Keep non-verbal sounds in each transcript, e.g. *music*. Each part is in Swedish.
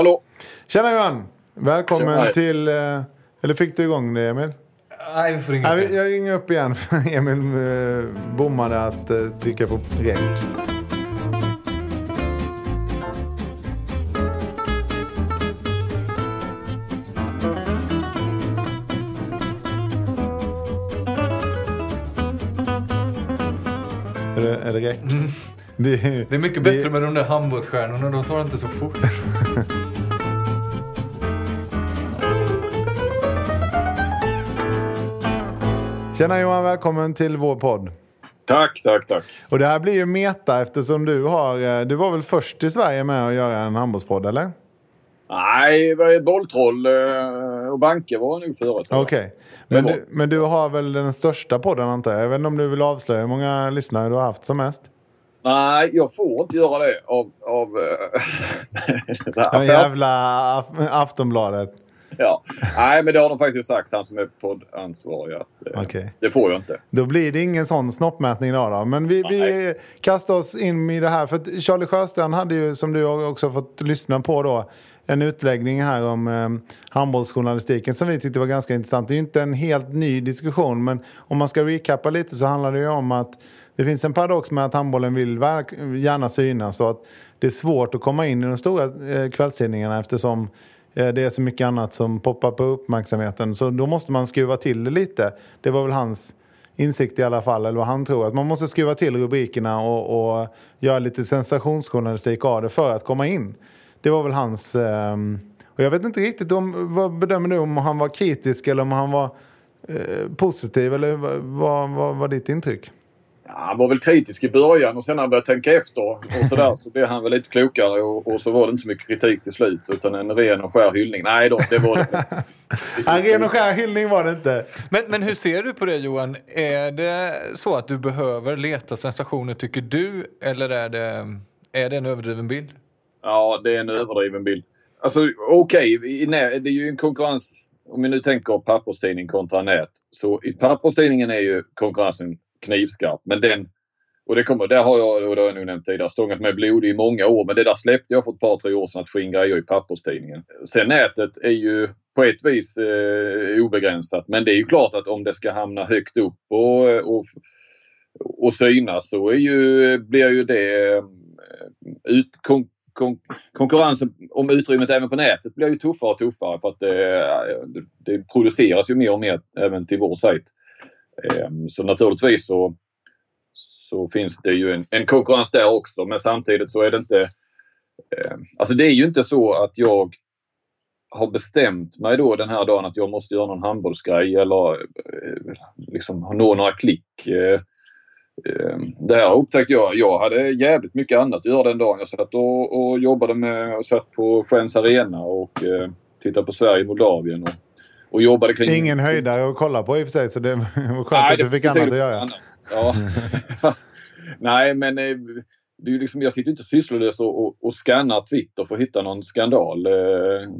Hallå! Tjena Johan! Välkommen Tjena. till... eh, Eller fick du igång det Emil? Nej, vi får ringa upp jag ringer upp igen. *laughs* Emil eh, bommade att eh, trycka på räck. Är det, är det räck? Det, Mm. Det är mycket bättre med de där handbollsstjärnorna, de svarar inte så fort. *laughs* Tjena Johan, välkommen till vår podd. Tack, tack, tack. Och det här blir ju meta eftersom du har... eh, Du var väl först i Sverige med att göra en handbollspodd, eller? Nej, bolltroll eh, och banker var nog före. Okej. Men, var- du, men du har väl den största podden antar jag? Jag vet inte om du vill avslöja hur många lyssnare du har haft som mest? Nej, jag får inte göra det av... av eh, *laughs* så här, affärs- jävla Af- Aftonbladet. Ja. Nej, men det har de faktiskt sagt, han som är poddansvarig, att eh, Okej. det får jag inte. Då blir det ingen sån snoppmätning idag då. Men vi, vi kastar oss in i det här. För Charlie Sjöstrand hade ju, som du också fått lyssna på då, en utläggning här om eh, handbollsjournalistiken som vi tyckte var ganska intressant. Det är ju inte en helt ny diskussion men om man ska recappa lite så handlar det ju om att det finns en paradox med att handbollen vill gärna synas och att det är svårt att komma in i de stora eh, kvällstidningarna eftersom Eh, det är så mycket annat som poppar på uppmärksamheten. Så då måste man skruva till det lite. Det var väl hans insikt i alla fall, eller vad han tror. Att man måste skruva till rubrikerna och, och göra lite sensationsjournalistik av det för att komma in. Det var väl hans... Ehm, och jag vet inte riktigt om, vad bedömer du om han var kritisk eller om han var eh, positiv eller vad var ditt intryck? Ja, han var väl kritisk i början och sen när han började tänka efter och sådär så blev han väl lite klokare och, och så var det inte så mycket kritik till slut utan en ren och skär hyllning. Nej då, det var det *laughs* En ren och skär hyllning var det inte. Men, men hur ser du på det Johan? Är det så att du behöver leta sensationer tycker du? Eller är det, är det en överdriven bild? Ja, det är en överdriven bild. Alltså okej, nä- det är ju en konkurrens. Om vi nu tänker papperstidning kontra nät. Så i papperstidningen är ju konkurrensen knivskarp. Men den, och det kommer, där har jag, och det har jag nog nämnt tidigare, stångat med blod i många år. Men det där släppte jag för ett par, tre år sedan att få in grejer i papperstidningen. Sen nätet är ju på ett vis eh, obegränsat. Men det är ju klart att om det ska hamna högt upp och, och, och synas så är ju, blir ju det eh, ut, kon, kon, konkurrensen om utrymmet även på nätet blir ju tuffare och tuffare för att det, det, det produceras ju mer och mer även till vår sajt. Ehm, så naturligtvis så, så finns det ju en, en konkurrens där också men samtidigt så är det inte... Ehm, alltså det är ju inte så att jag har bestämt mig då den här dagen att jag måste göra någon handbollsgrej eller eh, liksom nå några klick. Eh, ehm, det här upptäckte jag. Jag hade jävligt mycket annat att göra den dagen. Jag satt och, och jobbade med och satt på Friends Arena och eh, tittade på Sverige-Moldavien. Och, och jobbade kring... Ingen höjdare att kolla på i och för sig så det var skönt Nej, att du fick annat att göra. annat. Ja, *laughs* fast, nej men eh, det är liksom, jag sitter inte sysslolös och, och, och scannar Twitter för att hitta någon skandal. Eh,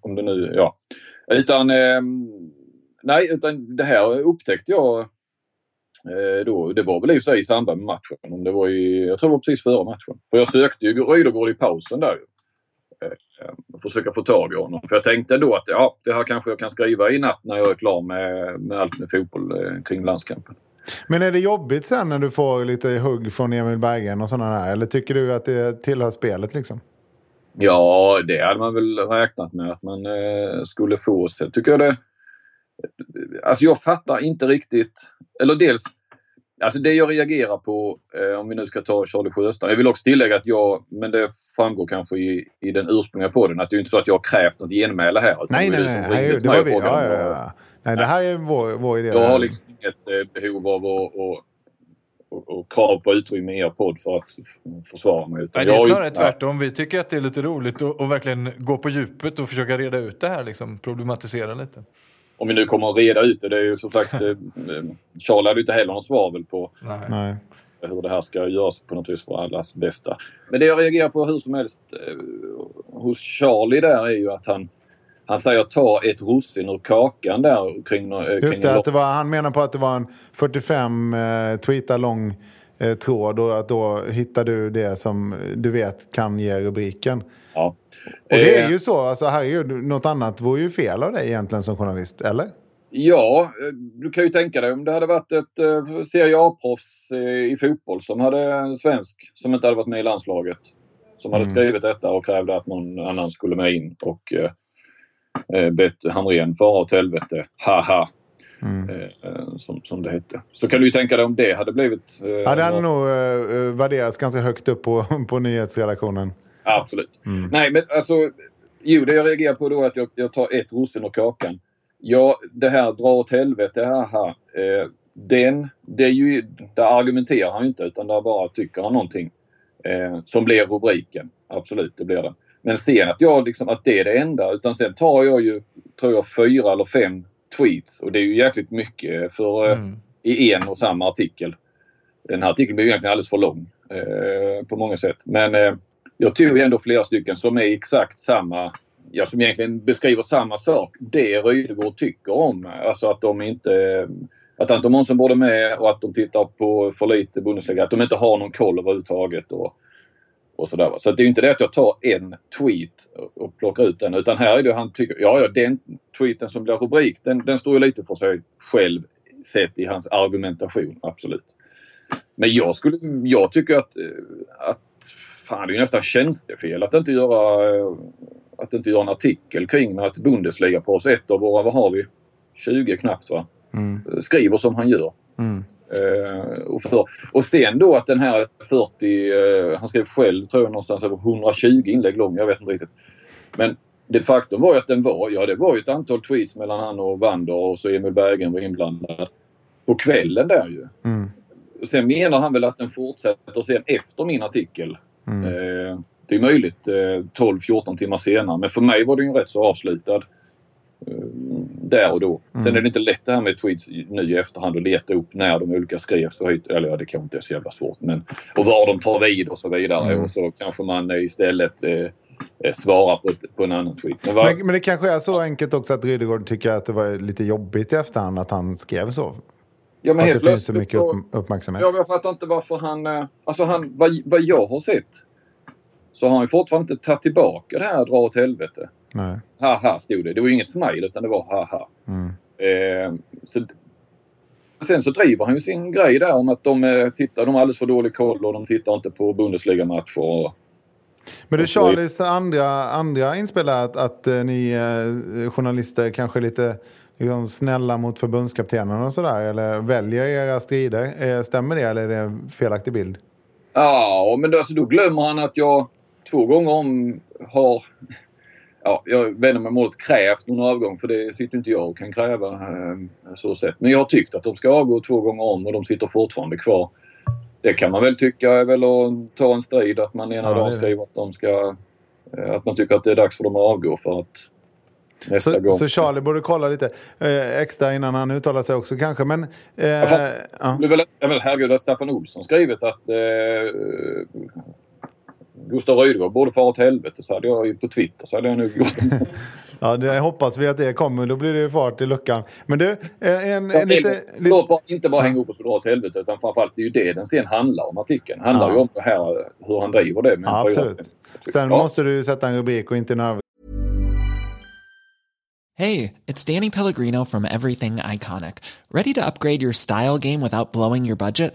om det nu, ja. Utan, eh, nej, utan det här upptäckte jag eh, då. Det var väl i och för sig i samband med matchen. Om det var i, jag tror det var precis före matchen. För jag sökte ju Rydergård i pausen där. Eh, försöka få tag i honom. För jag tänkte då att ja, det här kanske jag kan skriva i natt när jag är klar med, med allt med fotboll eh, kring landskampen. Men är det jobbigt sen när du får lite hugg från Emil Berggren och sådana där? Eller tycker du att det tillhör spelet liksom? Ja, det hade man väl räknat med att man eh, skulle få. Så tycker jag det... Alltså jag fattar inte riktigt... Eller dels, alltså det jag reagerar på, eh, om vi nu ska ta Charlie Sjöstrand. Jag vill också tillägga att jag, men det framgår kanske i, i den ursprungliga podden, att det är inte så att jag har krävt något genmäle här. Nej, nej, nej. nej det var vi. Ja, ja, ja. Nej, det här är vår, vår idé. Jag har liksom inget eh, behov av att och, och, krav på utrymme i er podd för att försvara mig. Nej, det är snarare ju, tvärtom. Vi tycker att det är lite roligt att, att verkligen gå på djupet och försöka reda ut det här, liksom, problematisera lite. Om vi nu kommer att reda ut det. Det är ju som sagt, *laughs* eh, Charlie hade ju inte heller något svar väl på Nej. hur det här ska göras på något vis för allas bästa. Men det jag reagerar på hur som helst eh, hos Charlie där är ju att han han säger ta ett russin ur kakan där kring... Eh, Just det, att det var, han menar på att det var en 45 eh, tweetar lång eh, tråd och att då hittar du det som du vet kan ge rubriken. Ja. Och det är ju så, alltså herregud, något annat vore ju fel av dig egentligen som journalist, eller? Ja, eh, du kan ju tänka dig om det hade varit ett eh, Serie A-proffs eh, i fotboll som hade svensk, som inte hade varit med i landslaget. Som hade mm. skrivit detta och krävde att någon annan skulle med in. Och eh, eh, bett Hamrén fara åt helvete. Haha. Mm. Eh, som, som det hette. Så kan du ju tänka dig om det hade blivit... Eh, ja, det hade nog eh, värderats ganska högt upp på, *laughs* på nyhetsredaktionen. Absolut. Mm. Nej, men alltså... Jo, det jag reagerar på då är att jag, jag tar ett russin ur kakan. Ja, det här dra åt helvete, haha. Eh, den, det är ju, där argumenterar han inte utan där bara tycker han någonting. Eh, som blir rubriken. Absolut, det blir det. Men sen att, jag liksom, att det är det enda. Utan sen tar jag ju, tror jag, fyra eller fem tweets. Och det är ju jäkligt mycket för, eh, mm. i en och samma artikel. Den här artikeln ju egentligen alldeles för lång eh, på många sätt. Men eh, jag tog ändå flera stycken som är exakt samma ja, som egentligen beskriver samma sak. Det Rydegård tycker om. Alltså att de inte... Att Anton Månsson borde med och att de tittar på för lite Bundesliga. Att de inte har någon koll överhuvudtaget. Och och sådär. Så det är inte det att jag tar en tweet och plockar ut den utan här är det han tycker, ja ja den tweeten som blir rubrik den, den står ju lite för sig själv sett i hans argumentation, absolut. Men jag skulle, jag tycker att, att fan det är nästan tjänstefel att inte göra att inte göra en artikel kring att Bundesliga på oss ett av våra, vad har vi, 20 knappt va? Mm. Skriver som han gör. Mm. Uh, och, för, och sen då att den här 40, uh, eh, han skrev själv tror jag någonstans över 120 inlägg lång, jag vet inte riktigt. Men det faktum var ju att den var, ja det var ju ett antal tweets mellan han och Wander och så Emil Berggren var inblandad. På kvällen där ju. Mm. Sen menar han väl att den fortsätter sen efter min artikel. Mm. Uh, det är möjligt 12-14 timmar senare men för mig var det ju rätt så avslutad där och då. Mm. Sen är det inte lätt det här med tweets nu i efterhand att leta upp när de olika skrevs. Och eller ja, det kanske inte är så jävla svårt. Men, och var de tar vid och så vidare. Mm. Och så kanske man istället eh, eh svarar på, på en annan tweet. Men, var... men, men, det kanske är så enkelt också att Rydegård tycker att det var lite jobbigt i efterhand att han skrev så? Ja, men att helt det finns så mycket så, uppmärksamhet? Ja, jag fattar inte varför han... Eh, alltså han, vad, vad jag har sett så har han fortfarande inte tagit tillbaka det här dra åt helvete. Nej. Haha stod det. Det var inget smile utan det var haha. Mm. Eh, så, sen så driver han ju sin grej där om att de, eh, tittar, de har alldeles för dålig koll och de tittar inte på Bundesliga-matcher. Men är Charlies andra, andra inspel är att, att eh, ni eh, journalister kanske är lite liksom, snälla mot förbundskaptenen och sådär? Eller väljer era strider? Eh, stämmer det eller är det en felaktig bild? Ja, men då, alltså, då glömmer han att jag två gånger om har ja, jag vänder mig mot krävt någon avgång för det sitter inte jag och kan kräva eh, så sett. Men jag har tyckt att de ska avgå två gånger om och de sitter fortfarande kvar. Det kan man väl tycka är väl att ta en strid att man ena ja, dagen skriver att de ska... Eh, att man tycker att det är dags för dem att avgå för att nästa så, gång... Så Charlie borde kolla lite eh, extra innan han uttalar sig också kanske men... Eh, ja, fast, ja. Väl, herregud att Staffan Olsson skrivit att eh, Gustav Rydegård borde fara åt helvete så hade jag ju på Twitter så hade jag nog gjort *laughs* Ja, det hoppas vi att det kommer. Då blir det fart i luckan. Men du, en, en, en lite... Låt bara, inte bara hänga upp och dra åt helvete utan framförallt det är ju det den sen handlar om artikeln. handlar ja. ju om det här hur han driver det. Med ja, absolut. Sen ja. måste du sätta en rubrik och inte en över... Hej, it's Danny Pellegrino from Everything Iconic. Ready to upgrade your style game without blowing your budget?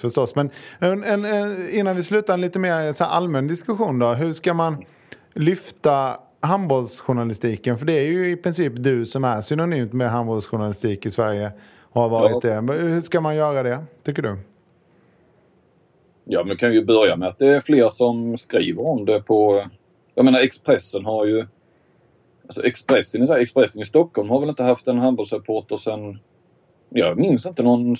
Förstås. Men en, en, en, innan vi slutar en lite mer så allmän diskussion då. Hur ska man lyfta handbollsjournalistiken? För det är ju i princip du som är synonymt med handbollsjournalistik i Sverige. Och har varit ja. det. Hur ska man göra det, tycker du? Ja, men kan ju börja med att det är fler som skriver om det på... Jag menar Expressen har ju... Alltså Expressen, Expressen i Stockholm har väl inte haft en handbollsreporter sen... Jag minns inte någon...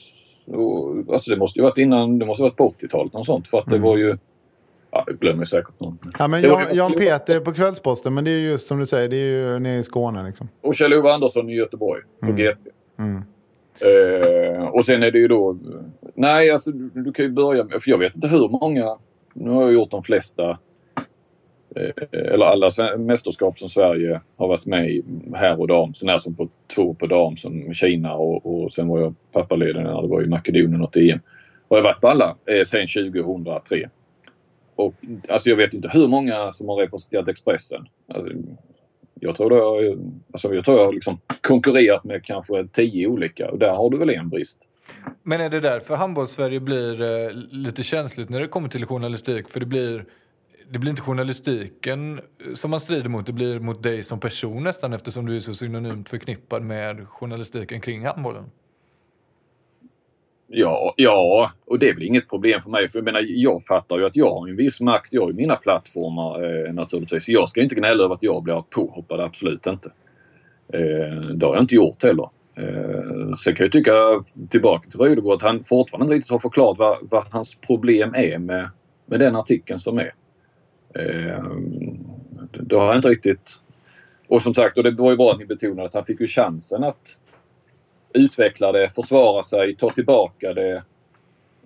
Alltså det måste ju varit innan... Det måste varit på 80-talet något sånt. För att det mm. var ju... Ja, jag glömmer säkert någon. Ja, men Jan, Jan Peter på Kvällsposten, men det är ju just som du säger, det är ju nere i Skåne liksom. Och Kjell-Ove Andersson i Göteborg på mm. GT. Mm. Uh, och sen är det ju då... Nej, alltså du, du, kan ju börja med... För jag vet inte hur många... Nu har jag gjort de flesta... Eh, eller alla mästerskap som Sverige har varit med i här och dam. Så när som på två på dam som Kina och, och sen var jag pappaledig när det var i Makedonien och EM. Och jag har varit på alla eh, sen 2003. Och alltså jag vet inte hur många som har representerat Expressen. Alltså, jag tror, jag, alltså jag, tror jag har liksom konkurrerat med kanske tio olika och där har du väl en brist. Men är det därför handbolls-Sverige blir eh, lite känsligt när det kommer till journalistik? För det blir, det blir inte journalistiken eh, som man strider mot, det blir mot dig som person nästan eftersom du är så synonymt förknippad med journalistiken kring handbollen. Ja, ja, och det är väl inget problem för mig. För jag menar, jag fattar ju att jag har en viss makt. Jag har ju mina plattformar eh, naturligtvis. Jag ska inte gnälla över att jag blir påhoppad, absolut inte. Eh, det har jag inte gjort heller. Eh, sen kan jag tycka, tillbaka till Rydegård, att han fortfarande inte riktigt har förklarat vad, vad hans problem är med, med den artikeln som är. Eh, det har jag inte riktigt... Och som sagt, och det var ju bra att ni betonade att han fick ju chansen att utveckla det, försvara sig, ta tillbaka det.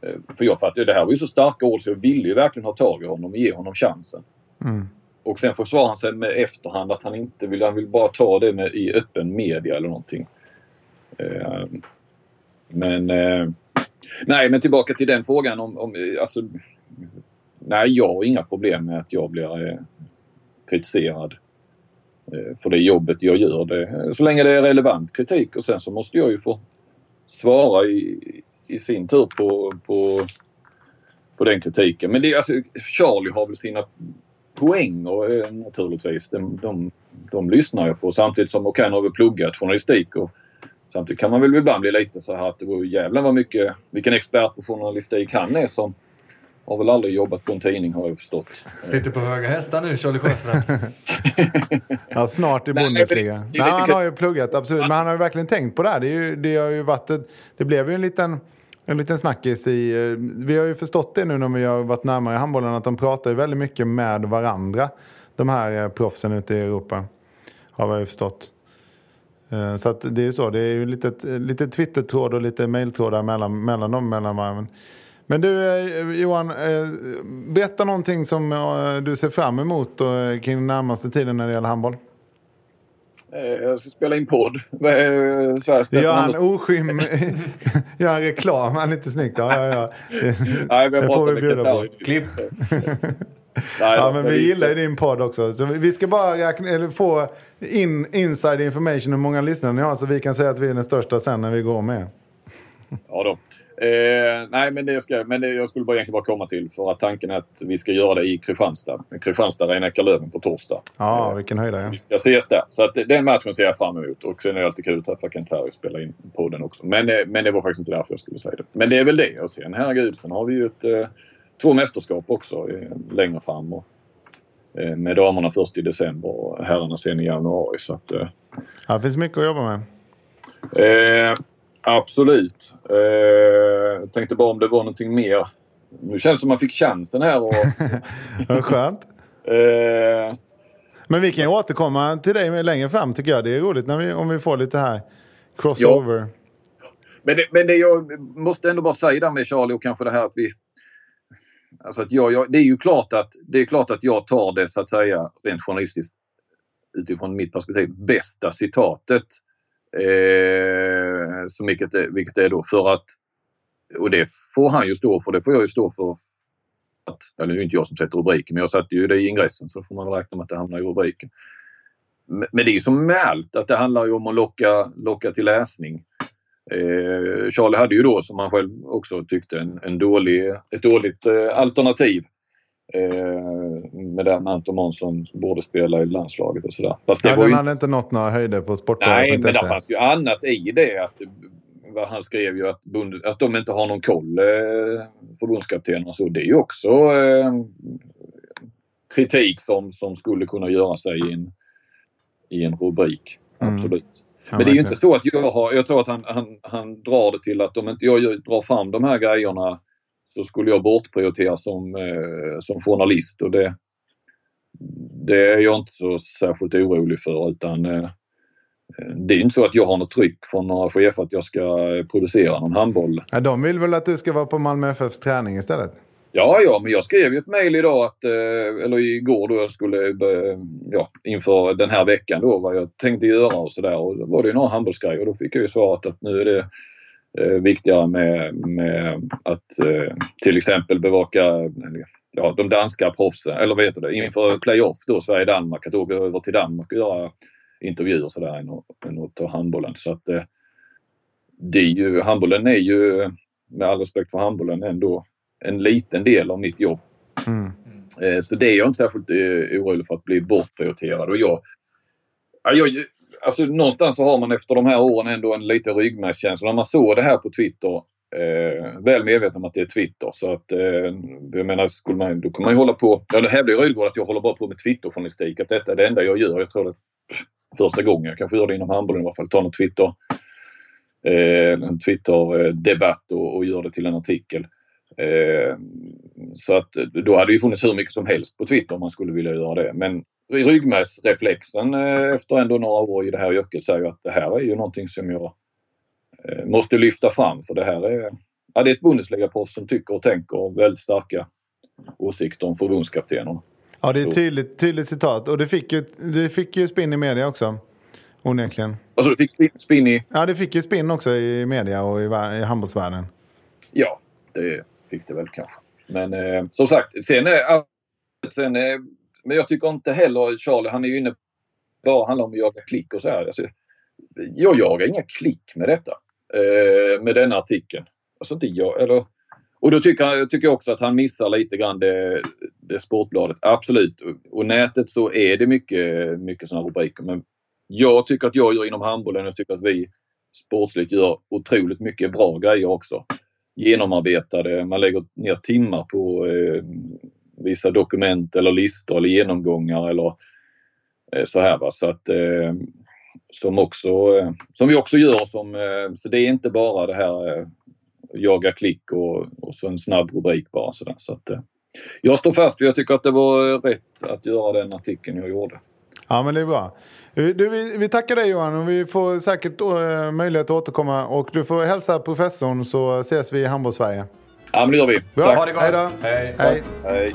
Eh, för jag fattar det här var ju så starka ord så jag ville ju verkligen ha tag i honom och ge honom chansen. Mm. Och sen försvarar han sig med efterhand att han inte vill, han vill bara ta det med, i öppen media eller någonting. Eh, men eh, nej, men tillbaka till den frågan om, om alltså, nej, jag har inga problem med att jag blir eh, kritiserad Eh, för det jobbet jag gör. Det, så länge det är relevant kritik och sen så måste jag ju få svara i, i sin tur på, på, på den kritiken. Men det, alltså, Charlie har väl sina poänger eh, naturligtvis. De, de, de lyssnar jag på samtidigt som Okan har väl pluggat journalistik och samtidigt kan man väl ibland bli lite så här att det var jävlar vad mycket, vilken expert på journalistik han är som har väl aldrig jobbat på en tidning har jag förstått. Sitter på höga hästar nu, Charlie Sjöstrand. *laughs* ja, snart i Bundesliga. Nej, Nej, han har ju pluggat, absolut. Men han har ju verkligen tänkt på det här. Det, ju, det har ju varit ett, Det blev ju en liten, en liten snackis i... Eh, vi har ju förstått det nu när vi har varit närmare i handbollen att de pratar ju väldigt mycket med varandra. De här eh, proffsen ute i Europa. Har vi ju förstått. Eh, så att det är ju så. Det är ju lite, lite Twitter-tråd och lite mejltrådar mellan, mellan dem. Mellan varven. Men du eh, Johan, eh, berätta någonting som eh, du ser fram emot kring den närmaste tiden när det gäller handboll. Jag ska spela in podd. Sveriges bästa gör han oskym... *laughs* *laughs* gör han reklam? Han är lite snyggt. Ja, ja, ja. *laughs* Nej, vi har pratat med. Qatar. Klipp. Nej, Ja, men vi gillar ju din podd också. Så vi ska bara räkna, eller få in inside information hur många lyssnare ni har så vi kan säga att vi är den största sen när vi går med. Ja då. Eh, nej, men, det ska, men det, jag skulle bara egentligen bara komma till för att tanken är att vi ska göra det i Kristianstad. Kristianstad Rhein Löven på torsdag. Ja, Eh, vilken höjdare. så Vi ska ses där. Så att den matchen ser jag fram emot. Och sen är det alltid kul att träffa Kent Harry och spela in podden också. Men, eh, men det var faktiskt inte därför jag skulle säga det. Men det är väl det. Och sen herregud, sen har vi ju ett, eh, två mästerskap också eh, längre fram. Och, eh, med damerna först i december och herrarna sen i januari. Så att, Ja, det finns mycket att jobba med. Absolut. Eh, jag tänkte bara om det var någonting mer. Nu känns det som man fick chansen här. Och, *laughs* Vad skönt. eh, Men vi kan ju återkomma till dig längre fram tycker jag. Det är roligt när vi, om vi får lite här crossover. men det, men det jag måste ändå bara säga där med Charlie och kanske det här att vi... Alltså att jag, jag, det, är ju klart att, det är klart att jag tar det så att säga rent journalistiskt utifrån mitt perspektiv bästa citatet. Eh, så eh, vilket, är- vilket är då för att och det får han ju stå för. Det får jag ju stå för. Att, eller det är inte jag som sätter rubriken, men jag satte ju det i ingressen så då får man räkna med att det hamnar i rubriken. Men men det är ju som med allt, att det handlar ju om att locka, locka till läsning. Eh, Charlie hade ju då, som han själv också tyckte, en, en dålig, ett dåligt eh, alternativ. Eh, med med Anton som borde spela i landslaget och sådär. Fast det Ja, var den ju hade inte nått några höjder på Nej, Sportbladet.se. men det fanns ju annat i det. Att, vad han skrev ju att, bund, att de inte har någon koll, eh, förbundskaptenen och så. Det är ju också eh, kritik som, som skulle kunna göra sig i en, i en rubrik. Mm. Absolut. Men det är ju inte så att jag har... Jag tror att han, han, han drar det till att om inte jag drar fram de här grejerna så skulle jag bortprioritera som, eh, som journalist. Och det, det är jag inte så särskilt orolig för. utan eh, Det är inte så att jag har något tryck från några chefer att jag ska producera någon handboll. Ja, de vill väl att du ska vara på Malmö FFs träning istället? Ja, ja, men jag skrev ju ett mejl idag, att, eh, eller igår då jag skulle, ja, inför den här veckan då, vad jag tänkte göra och sådär. Och då var det ju några handbollsgrejer och då fick jag ju svaret att nu är det viktigare med, med att eh, till exempel bevaka ja, de danska proffsen, eller vad heter det, inför playoff då, Sverige-Danmark, att åka över till Danmark och göra intervjuer och sådär än än att ta handbollen. Så att eh, det är ju, handbollen är ju, med all respekt för handbollen, ändå en liten del av mitt jobb. Mm. Eh, Så det är jag inte särskilt eh, orolig för att bli bortprioriterad. Och jag, ja, jag, alltså, någonstans så har man efter de här åren ändå en liten ryggmärgskänsla. När man såg det här på Twitter, eh, väl medveten om att det är Twitter. Så att, eh, jag menar, skulle man, då kan man ju hålla på... Ja, det hävdar ju Rydgård att jag håller bara på med Twitterjournalistik. Att detta är det enda jag gör. Jag tror att första gången, jag kanske gör det inom handbollen i alla fall, Tar någon Twitter, eh, en Twitter-debatt och, och gör det till en artikel. Eh, så att då hade det ju funnits hur mycket som helst på Twitter om man skulle vilja göra det. Men ryggmärgsreflexen eh, efter ändå några år i det här yrket säger att det här är ju någonting som jag eh, måste lyfta fram för det här är, ja, det är ett Bundesliga-proffs som tycker och tänker väldigt starka åsikter om förbundskaptenerna. Ja, det är ett tydligt, tydligt citat. Och det fick, ju, det fick ju spinn i media också. Onekligen. Alltså du fick spin, spin i... Ja, det fick ju spinn också i media och i, i handbollsvärlden. Ja, det fick det väl kanske. Men eh, som sagt, sen är sen, är Men jag tycker inte heller, Charlie, han är ju inne bara handlar om att jaga klick och så här. Alltså, jag jagar inga klick med detta. Eh, med denna artikeln. Alltså inte jag, eller... Och då tycker jag tycker jag också att han missar lite grann det, det Sportbladet. Absolut. Och nätet så är det mycket, mycket sådana rubriker. Men jag tycker att jag gör inom handbollen jag tycker att vi sportsligt gör otroligt mycket bra grejer också. Genomarbetade, man lägger ner timmar på eh, vissa dokument eller listor eller genomgångar eller eh, så här. Va? Så att, eh, som, också, eh, som vi också gör. Som, eh, så det är inte bara det här eh, jaga klick och, och så en snabb rubrik bara. Så, där. så att, eh, jag står fast vid, jag tycker att det var rätt att göra den artikeln jag gjorde. Ja, men det är bra. Du, vi, vi tackar dig Johan och vi får säkert äh, möjlighet att återkomma. Och du får hälsa professorn så ses vi i Handbollssverige. Ja, men det gör vi. Bra. Tack. Ha det gott. Hej då. Hej. Hej. Hej.